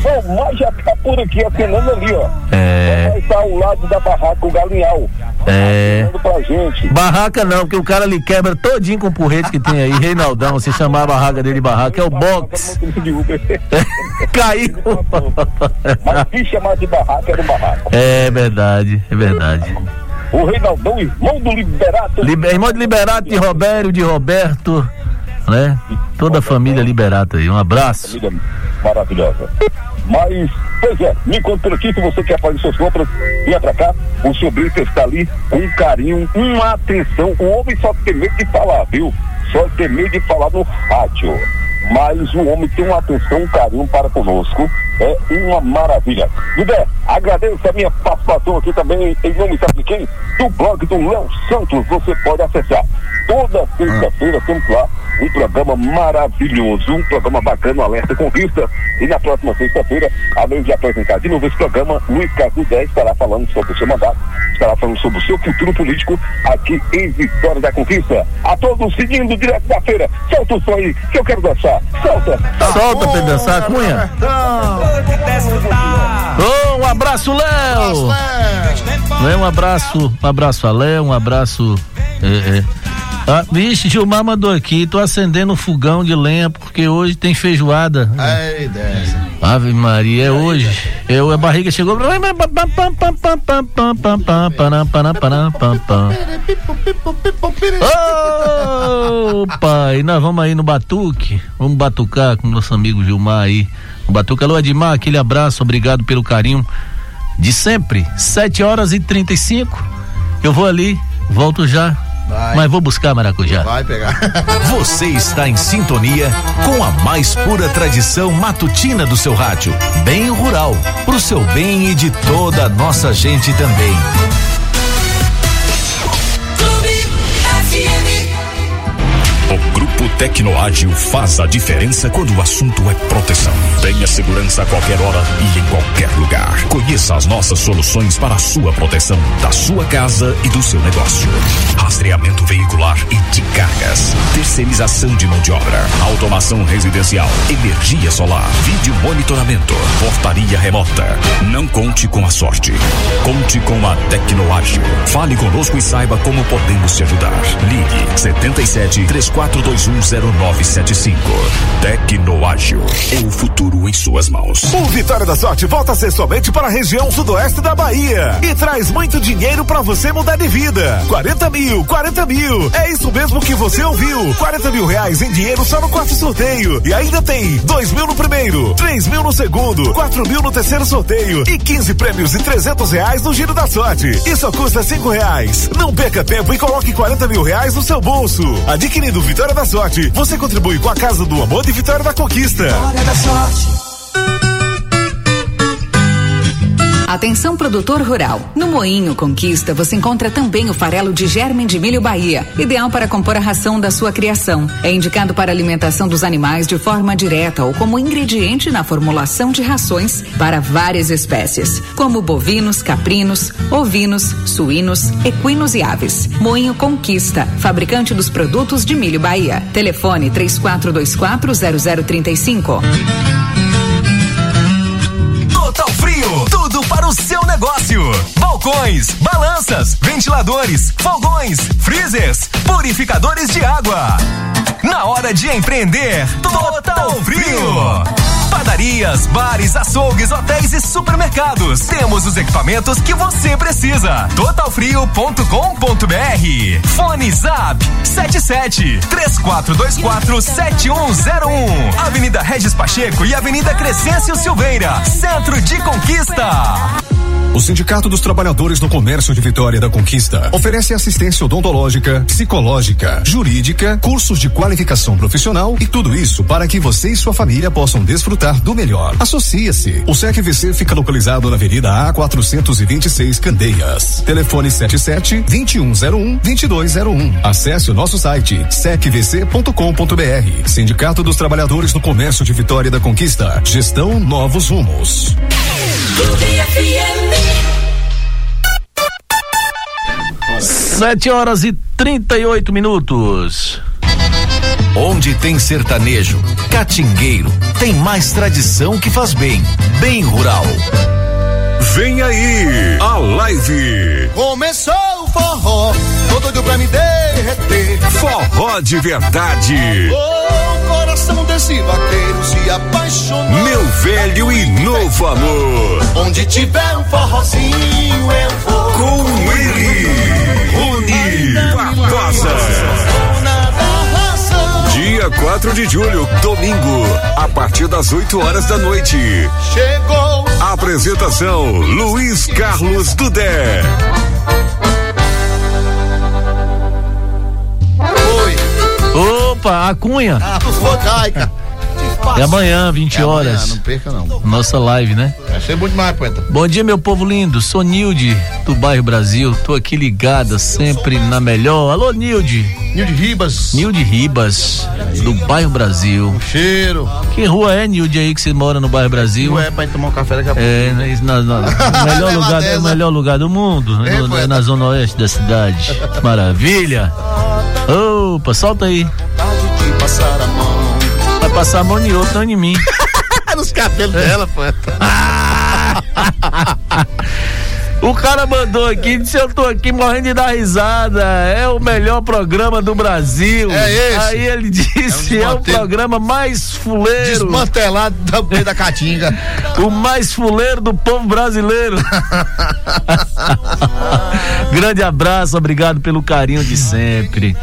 Valmar já tá por aqui acenando ali, ó. É. Vai estar ao lado da barraca, o galinhal. É. Pra gente. Barraca não, porque o cara ali quebra todinho com o porrete que tem aí, Reinaldão. Se chamar a barraca dele de barraca, é o box. [laughs] Caiu. Mas se chamar de barraca, era um barraco. É verdade, é verdade. O Reinaldão, irmão do Liberato. Liber, irmão de Liberato, de Robério, de Roberto, né? Toda a família Liberato aí. Um abraço. Família maravilhosa. Mas, pois é, me conta por aqui se você quer fazer suas compras, venha pra cá. O seu Brito está ali com um carinho, uma atenção. O homem só tem medo de falar, viu? Só medo de falar no rádio. Mas o homem tem uma atenção, um carinho para conosco. É uma maravilha. Guilherme, agradeço a minha participação aqui também, em nome sabe de quem? Do blog do Léo Santos. Você pode acessar. Toda sexta-feira temos lá um programa maravilhoso, um programa bacana, o Alerta Conquista. E na próxima sexta-feira, além de apresentar de novo esse programa, Luiz Carlos 10 estará falando sobre o seu mandato, estará falando sobre o seu futuro político aqui em Vitória da Conquista. A todos seguindo direto da feira, solta o som aí, que eu quero dançar. Solta! Solta pra ele dançar, Cunha. Ô, um abraço, Léo. Léo, um abraço, um abraço a Léo, um abraço. É, é. Ah, vixe, Gilmar mandou aqui, tô acendendo o fogão de lenha porque hoje tem feijoada. Ei, dessa. Ave Maria, é hoje. Eu, a barriga chegou. Ô, pai, nós vamos aí no Batuque. Vamos batucar com nosso amigo Gilmar aí. O Batuque. Alô, Edmar, aquele abraço, obrigado pelo carinho de sempre. 7 horas e 35. Eu vou ali, volto já. Vai. Mas vou buscar maracujá. Vai pegar. [laughs] Você está em sintonia com a mais pura tradição matutina do seu rádio. Bem rural, pro seu bem e de toda a nossa gente também. Grupo Tecnoágil faz a diferença quando o assunto é proteção. Tenha segurança a qualquer hora e em qualquer lugar. Conheça as nossas soluções para a sua proteção, da sua casa e do seu negócio. Rastreamento veicular e de cargas. Terceirização de mão de obra. Automação residencial. Energia solar. Vídeo monitoramento. Portaria remota. Não conte com a sorte. Conte com a Tecnoágil. Fale conosco e saiba como podemos te ajudar. Ligue 77 3421 0975. Tecnoágil. O futuro em suas mãos. O Vitória da Sorte volta a ser somente para a região sudoeste da Bahia e traz muito dinheiro para você mudar de vida. 40 mil, 40 mil. É isso mesmo que você ouviu. 40 mil reais em dinheiro só no quarto sorteio. E ainda tem 2 mil no primeiro, 3 mil no segundo, 4 mil no terceiro sorteio e 15 prêmios de 300 reais no Giro da Sorte. E só custa 5 reais. Não perca tempo e coloque 40 mil reais no seu bolso. Adquirindo Vitória da Sorte, você contribui com a Casa do Amor de Vitória da Conquista. Vitória da Sorte. Atenção produtor rural. No Moinho Conquista você encontra também o farelo de germen de milho Bahia, ideal para compor a ração da sua criação. É indicado para alimentação dos animais de forma direta ou como ingrediente na formulação de rações para várias espécies, como bovinos, caprinos, ovinos, suínos, equinos e aves. Moinho Conquista, fabricante dos produtos de milho Bahia. Telefone 3424 negócio. Balcões, balanças, ventiladores, fogões, freezers, purificadores de água. Na hora de empreender, Total Frio. Padarias, bares, açougues, hotéis e supermercados. Temos os equipamentos que você precisa. Totalfrio.com.br. Fone Zap 77 3424 7101. Avenida Regis Pacheco e Avenida Crescêncio Silveira. Centro de Conquista. O Sindicato dos Trabalhadores do Comércio de Vitória da Conquista oferece assistência odontológica, psicológica, jurídica, cursos de qualificação profissional e tudo isso para que você e sua família possam desfrutar do melhor. Associe-se. O SECVC fica localizado na Avenida A 426 Candeias. Telefone 77 2101 2201. Acesse o nosso site secvc.com.br. Sindicato dos Trabalhadores do Comércio de Vitória da Conquista. Gestão Novos Rumos. Sete horas e 38 minutos. Onde tem sertanejo, catingueiro, tem mais tradição que faz bem. Bem rural. Vem aí, a live. Começou o forró, tô doido pra me derreter. Forró de verdade. O coração desse vaqueiro se apaixonou. Meu velho e novo amor. Onde tiver um forrozinho eu vou. Com ele, Barbosa. Dia 4 de julho, domingo, a partir das 8 horas da noite. Chegou. Apresentação: Luiz Carlos Dudé. Opa, a Cunha. Ah, tu É amanhã, 20 É amanhã, horas. não perca não. Nossa live, né? Achei muito mais, poeta. Bom dia, meu povo lindo. Sou Nilde, do bairro Brasil. Tô aqui ligada sempre na melhor. Alô, Nilde. Nilde Ribas. Nilde Ribas, do bairro Brasil. Cheiro. Que rua é, Nilde, aí que você mora no bairro Brasil? Não é pra ir tomar um café daqui a pouco. É, na- na- na- o [laughs] melhor lugar, é o melhor lugar do mundo, É, no- na zona oeste da cidade. [laughs] Maravilha. Opa, solta aí. De passar a mão. Vai passar a mão em outro, não em mim. [laughs] Nos cabelos dela, poeta. [laughs] O cara mandou aqui, disse eu tô aqui morrendo de dar risada. É o melhor programa do Brasil. É esse. Aí ele disse, é, o desmantelo. programa mais fuleiro. Desmantelado da da caatinga. O mais fuleiro do povo brasileiro. [laughs] Grande abraço, obrigado pelo carinho de sempre.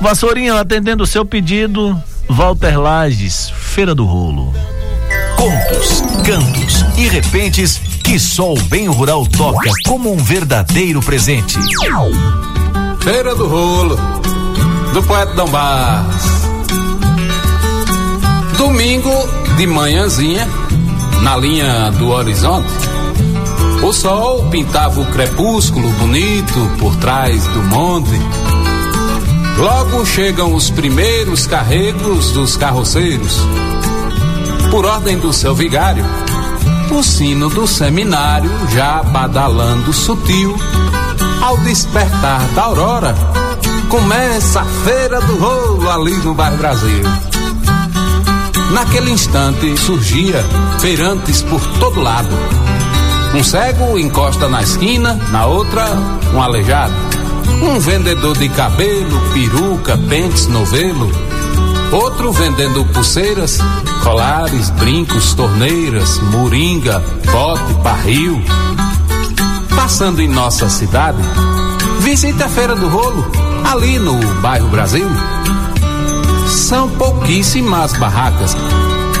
Vassourinha, atendendo o seu pedido, Walter Lages, Feira do Rolo. Contos, cantos e repentes que só o bem rural toca como um verdadeiro presente. Feira do Rolo, do poeta Dom Barros. Domingo de manhãzinha, na linha do horizonte, o sol pintava o crepúsculo bonito por trás do monte. Logo chegam os primeiros carregos dos carroceiros. Por ordem do seu vigário, o sino do seminário já badalando sutil. Ao despertar da aurora, começa a feira do rolo ali no bairro Brasil. Naquele instante surgia feirantes por todo lado. Um cego encosta na esquina, na outra, um aleijado. Um vendedor de cabelo, peruca, pentes, novelo. Outro vendendo pulseiras, colares, brincos, torneiras, moringa, bote, barril. Passando em nossa cidade, visite a Feira do Rolo, ali no bairro Brasil. São pouquíssimas barracas,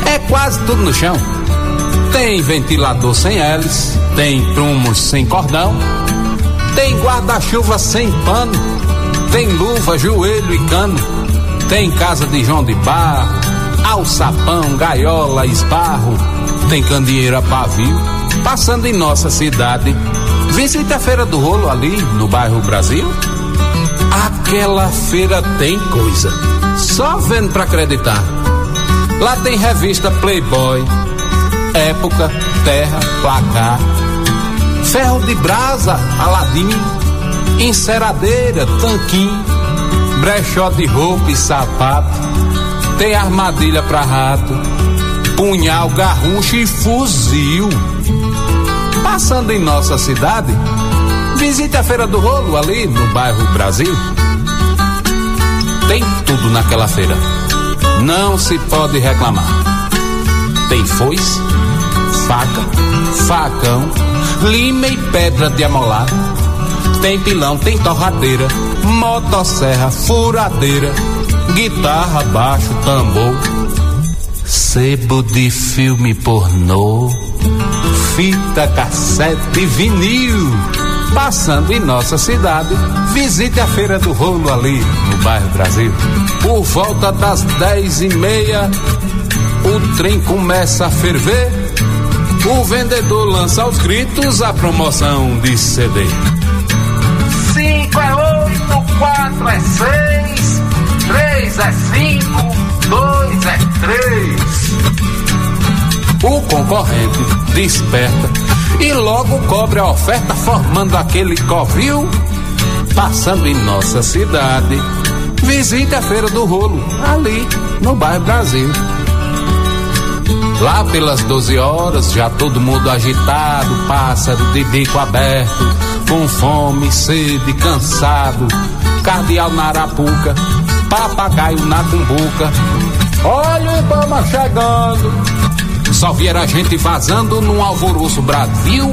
é quase tudo no chão. Tem ventilador sem hélice, tem prumos sem cordão, tem guarda-chuva sem pano, tem luva, joelho e cano, tem casa de João de Barro, alçapão, gaiola, esbarro, tem candeeira pavio, passando em nossa cidade. Visite a Feira do Rolo ali no bairro Brasil. Aquela feira tem coisa, só vendo pra acreditar. Lá tem revista Playboy, Época, Terra, Placar, Ferro de Brasa, Aladim, Enceradeira, Tanquim, Brechó de roupa e sapato, tem armadilha pra rato, punhal, garrucha e fuzil. Passando em nossa cidade, visite a Feira do Rolo ali no bairro Brasil. Tem tudo naquela feira, não se pode reclamar. Tem foice, faca, facão, lima e pedra de amolar. Tem pilão, tem torradeira, motosserra, furadeira, guitarra, baixo, tambor, sebo de filme pornô, fita, cassete vinil. Passando em nossa cidade, visite a Feira do Rolo ali no bairro Brasil. Por volta das dez e meia, o trem começa a ferver. O vendedor lança aos gritos a promoção de CD. Cinco é oito, quatro é seis, três é cinco, dois é três. O concorrente desperta e logo cobre a oferta, formando aquele covil. Passando em nossa cidade, visite a Feira do Rolo, ali no bairro Brasil. Lá pelas 12 horas, já todo mundo agitado, pássaro de bico aberto, com fome, sede, cansado, cardeal na arapuca, papagaio na cumbuca. Olha o Ibama chegando, só viera gente vazando num alvoroço Brasil.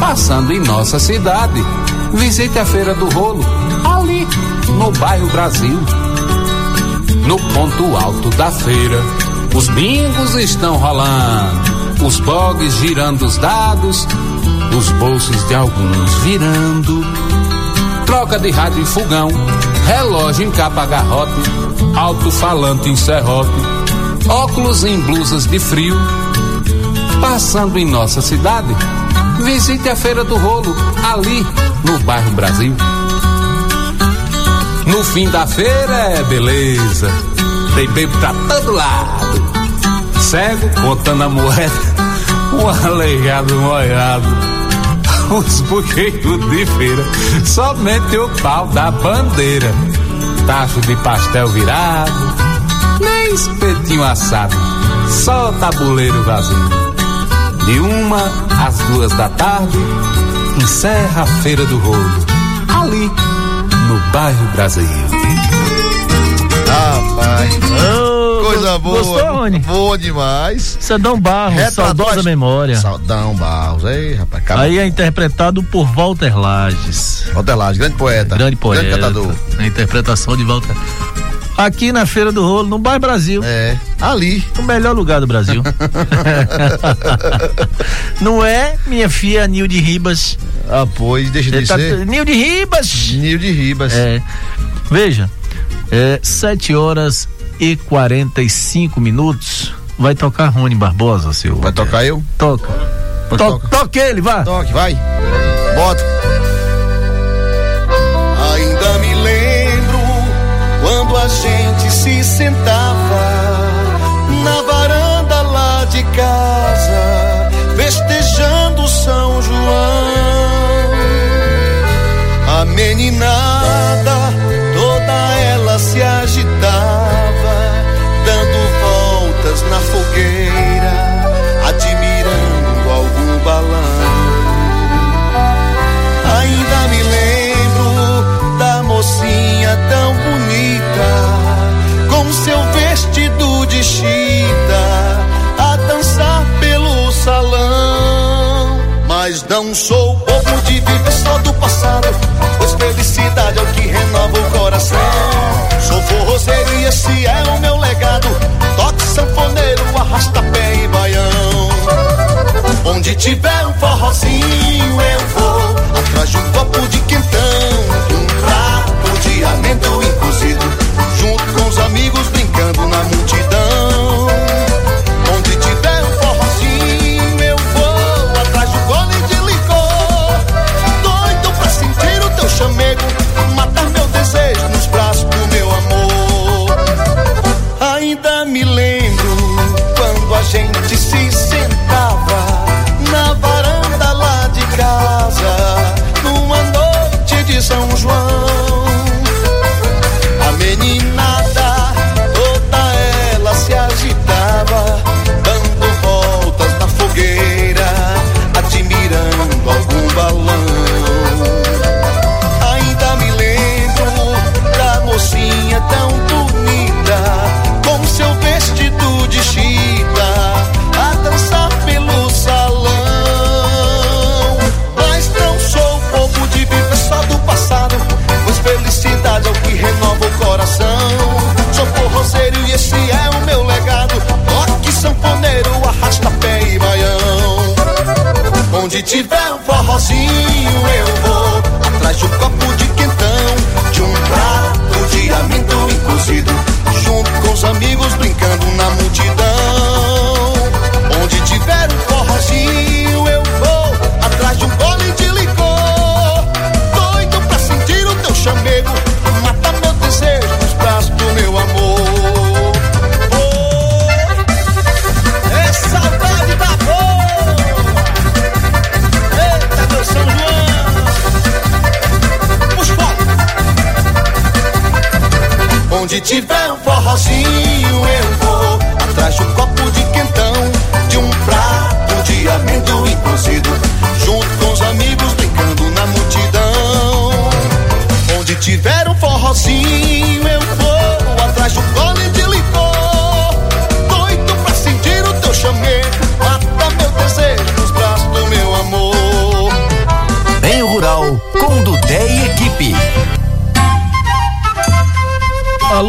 Passando em nossa cidade, visite a Feira do Rolo, ali no bairro Brasil. No ponto alto da feira, os bingos estão rolando, os bogues girando os dados, os bolsos de alguns virando. Troca de rádio em fogão, relógio em capa garrote, alto-falante em serrote óculos em blusas de frio. Passando em nossa cidade, visite a Feira do Rolo, ali no bairro Brasil. No fim da feira é beleza, tem bebo pra todo lado. Cego contando a moeda, um aleijado molhado. [laughs] Os buqueiros de feira, somente o pau da bandeira. Tacho de pastel virado, nem espetinho assado, só tabuleiro vazio. De uma às duas da tarde, encerra a Feira do Rolo, ali no bairro Brasil. Rapaz, Ô, coisa boa. Gostou, Rony? Boa demais. Sadão Barros, saudosa memória. Saudão Barros, ei, rapaz. acabou. Aí é interpretado por Walter Lages. Walter Lages, grande poeta. Grande poeta. Grande cantador. A interpretação de Walter. Aqui na Feira do Rolo, no bairro Brasil. É, ali. O melhor lugar do Brasil. [laughs] [laughs] Não é, minha filha Nilde Ribas? Ah, pois, deixa de Ele tá- ser. Nilde Ribas! Nilde Ribas. É. Veja, é, 7 horas e 45 minutos. Vai tocar Rony Barbosa, seu. Vai tocar eu? Toca. To- toca. Toque ele, vá. Toque, vai. Bota. Ainda me lembro quando a gente se sentava na varanda lá de casa, festejando São João. A meninada, fogueira, admirando algum balão. Ainda me lembro da mocinha tão bonita, com seu vestido de chita, a dançar pelo salão. Mas não sou bobo de viver só do passado, pois felicidade é o que renova o coração. Sou forrozeiro e esse é o meu legado. Toque sanfoneiro, arrasta pé e baião. Onde tiver um forrozinho eu vou Atrás de um copo de quentão Um prato de amendoim cozido Junto com os amigos brincando na multidão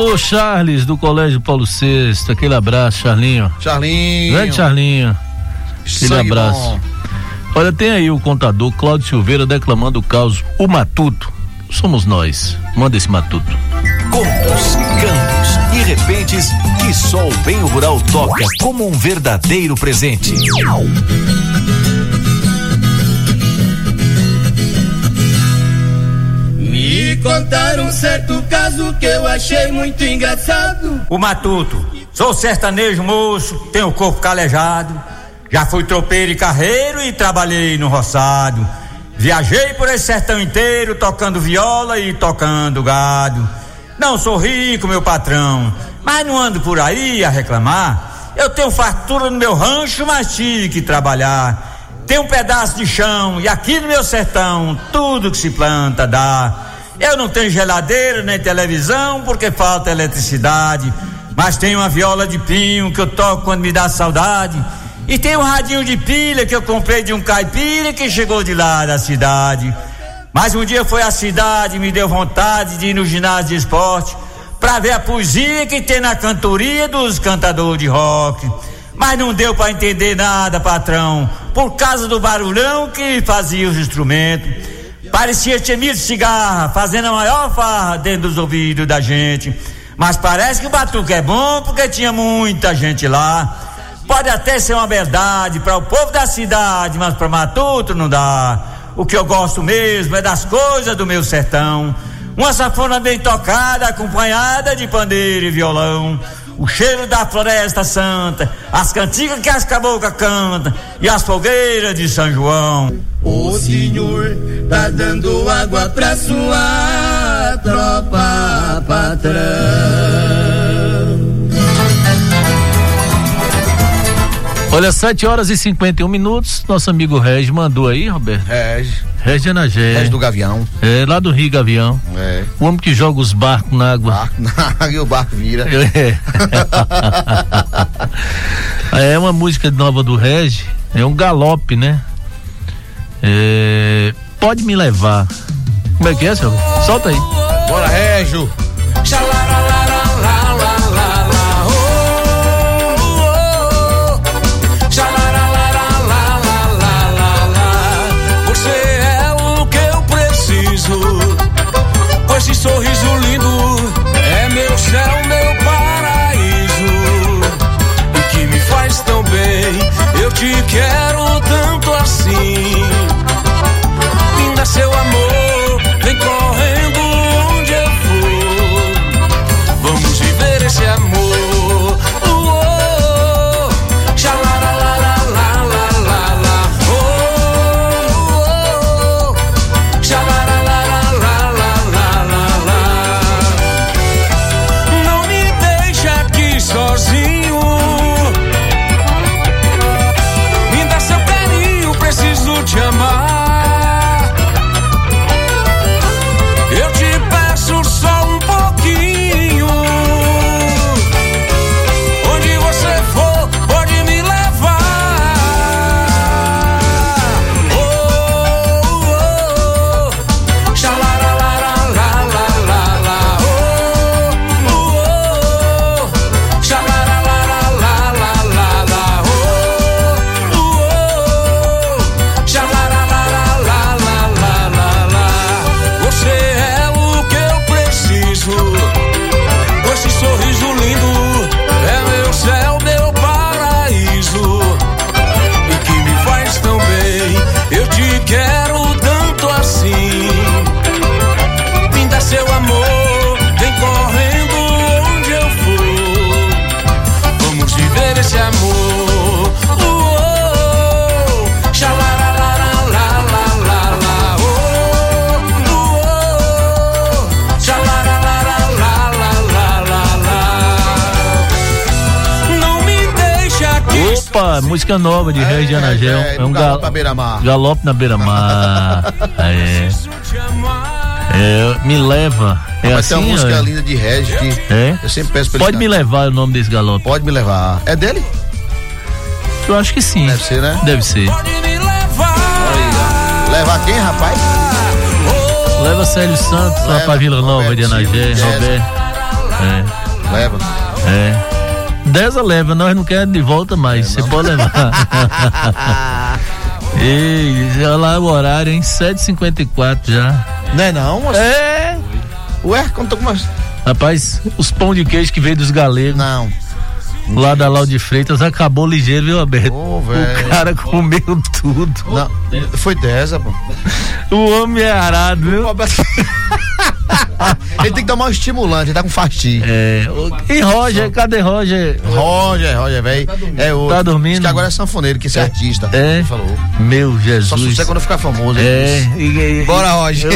Alô, Charles, do Colégio Paulo VI. Aquele abraço, Charlinho. Charlinho. Grande Charlinho. Aquele Sangue abraço. bom. Olha, tem aí o contador Cláudio Silveira declamando o caos O Matuto. Somos nós. Manda esse matuto. Contos, cantos e repentes que só o bem rural toca como um verdadeiro presente. Me contaram um certo caso que eu achei muito engraçado. O Matuto, sou sertanejo moço, tenho corpo calejado. Já fui tropeiro e carreiro e trabalhei no roçado. Viajei por esse sertão inteiro tocando viola e tocando gado. Não sou rico, meu patrão, mas não ando por aí a reclamar. Eu tenho fartura no meu rancho, mas tive que trabalhar. Tenho um pedaço de chão e aqui no meu sertão tudo que se planta dá. Eu não tenho geladeira nem televisão porque falta eletricidade, mas tenho uma viola de pinho que eu toco quando me dá saudade. E tem um radinho de pilha que eu comprei de um caipira que chegou de lá da cidade. Mas um dia foi à cidade, me deu vontade de ir no ginásio de esporte pra ver a poesia que tem na cantoria dos cantadores de rock. Mas não deu pra entender nada, patrão, por causa do barulhão que fazia os instrumentos. Parecia Chemir de cigarra, fazendo a maior farra dentro dos ouvidos da gente. Mas parece que o batuque é bom porque tinha muita gente lá. Pode até ser uma verdade para o povo da cidade, mas para Matuto não dá. O que eu gosto mesmo é das coisas do meu sertão. Uma safona bem tocada, acompanhada de pandeiro e violão. O cheiro da floresta santa, as cantigas que as cabocas cantam e as fogueiras de São João. O senhor tá dando água pra sua tropa, patrão. Olha, 7 horas e 51 minutos. Nosso amigo Reg mandou aí, Roberto. Reg. Reg Anagé. Reg do Gavião. É, lá do Rio Gavião. É. O homem que joga os barcos na água. Barco na água e o barco vira. É. [laughs] é uma música nova do Reg. É um galope, né? É, pode me levar. Como é que é, senhor? Solta aí. Bora, Régio. Você te quero tanto assim. Linda seu amor, vem correndo onde eu for. Vamos viver esse amor. Música nova de Reg Anagel. é, É um no gal... Galope na beira-mar. Galope na beira-mar. [laughs] é. É, me leva. É Mas assim, tem uma música é? linda de Regi que É? eu sempre peço pra ele Pode me levar o nome desse galope. Pode me levar. É dele? Eu acho que sim. Deve ser, né? Deve ser. Levar quem, rapaz? Leva Célio Santos lá Leva, pra Vila Nova de Roberto Anagé, Silva, Roberto. É. Leva. É. Deza leva, nós não queremos de volta mais. Você pode levar. [laughs] Ei, olha lá o horário, hein? 7h54 já. Não é não, moço? É. Ué, conta com mais. Rapaz, os pão de queijo que veio dos galegos. Não. Lá da Lau de Freitas acabou ligeiro, viu, Alberto? o velho. cara comeu tudo. Não, foi dessa, pô. O homem é arado, viu? [laughs] [laughs] Ele tem que tomar um estimulante, ele tá com fasti. É. E Roger, cadê Roger? Roger, Roger, velho. É outro. Tá dormindo? Diz que agora é sanfoneiro, que esse é artista. É. Ele falou. Meu Jesus. Só sucesso quando ficar famoso. É. E- e- Bora, [laughs] Roger.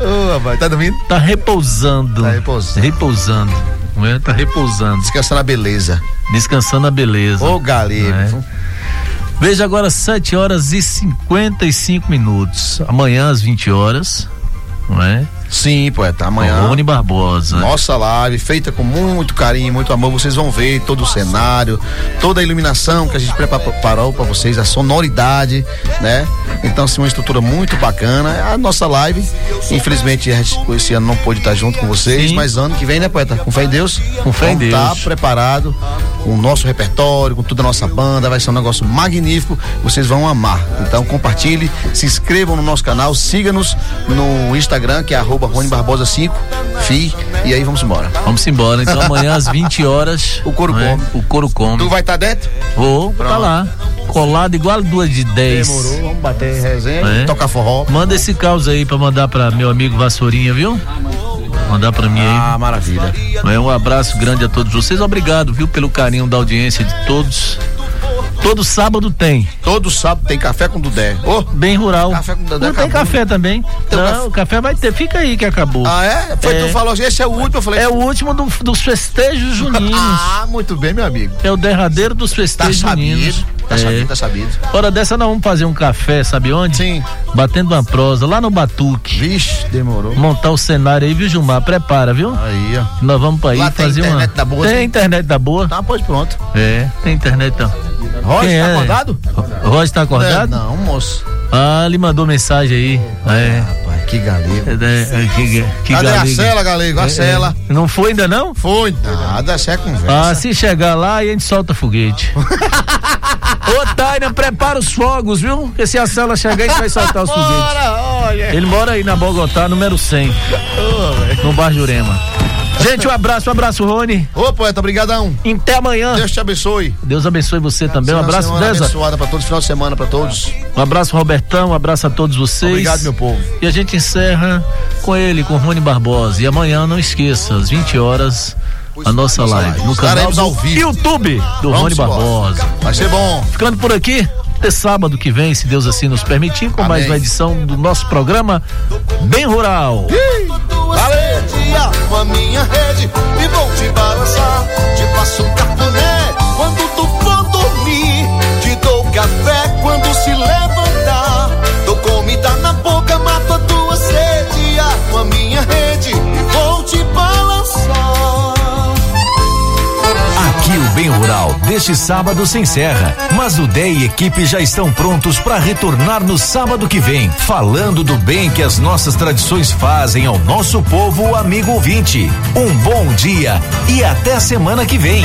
Ô, rapaz, tá dormindo? Tá repousando. Tá repousando. Repousando. Não é? Tá repousando. Descansando a beleza. Descansando a beleza. Ô, galego. Veja agora 7 horas e 55 minutos. Amanhã às 20 horas, não é? Sim, poeta, amanhã. Rony Barbosa. Nossa live, feita com muito carinho, muito amor. Vocês vão ver todo o cenário, toda a iluminação que a gente preparou para vocês, a sonoridade, né? Então, assim, uma estrutura muito bacana. A nossa live, infelizmente, esse ano não pôde estar junto com vocês, Sim. mas ano que vem, né, poeta? Com fé em Deus. Com fé em vamos Deus. Tá preparado com o nosso repertório, com toda a nossa banda. Vai ser um negócio magnífico. Vocês vão amar. Então, compartilhe, se inscrevam no nosso canal, siga-nos no Instagram, que é arroba Rony Barbosa 5, FI, e aí vamos embora. Vamos embora. Então amanhã às [laughs] 20 horas. O couro não é? come. O couro come. Tu vai estar dentro? Vou, tá Pronto. lá. colado igual duas de 10. Demorou, vamos bater resenha, É. tocar forró. Manda esse caos aí pra mandar pra meu amigo Vassourinha, viu? Mandar pra mim aí. Ah, maravilha. É um abraço grande a todos vocês. Obrigado, viu, pelo carinho da audiência de todos. Todo sábado tem. Todo sábado tem café com Dudé. Ô, Bem rural. Café com Dudé Não tem acabou. café também. Tem não, café. o café vai ter. Fica aí que acabou. Ah, é? Foi tu falou assim, esse é o último, eu falei. É o último do- dos festejos juninos. ah, muito bem, meu amigo. É o derradeiro dos Tá festejos juninos. sabido, tá É. sabido, tá sabido. Hora dessa nós vamos fazer um café, sabe onde? Sim. Batendo uma prosa, lá no Batuque. Vixe, demorou. Montar o cenário aí, viu, Gilmar? Prepara, viu? Aí, ó. Nós vamos pra aí Lá tem fazer uma. internet da boa, Tem sim? internet da boa. Tá, pois pronto. É, tem internet da. Roger, Quem tá é? acordado? Roger tá acordado? É, não, moço. Ah, ele mandou mensagem aí. É. Rapaz, que galego. É, é, que, que Cadê galego. a cela, galego? A É, cela. é. Não foi ainda não? Foi. Nada, isso é conversa. Ah, se chegar lá, a gente solta foguete. [laughs] Ô, Taina, prepara os fogos, viu? Porque se a cela chegar, a gente vai soltar os foguetes. Ele mora aí na Bogotá, número 100, no Bar Jurema. Gente, um abraço, um abraço, Rony. Ô, poeta, brigadão. Até amanhã. Deus te abençoe. Deus abençoe você também. Um abraço, semana Deza. abençoada pra todos, final de semana pra todos. Um abraço, Robertão. Um abraço a todos vocês. Obrigado, meu povo. E a gente encerra com ele, com Rony Barbosa. E amanhã, não esqueça, às 20 horas, a nossa live. No canal do ao vivo. YouTube do Vamos Rony. Barbosa. Vai ser bom. Ficando por aqui, até sábado que vem, se Deus assim nos permitir, com mais Amém. uma edição do nosso programa Bem Rural. Dia com a minha rede e vou te balançar. Te passo um cafuné Bem Rural deste sábado se encerra, mas o Dé e equipe já estão prontos para retornar no sábado que vem, falando do bem que as nossas tradições fazem ao nosso povo amigo ouvinte. Um bom dia e até semana que vem.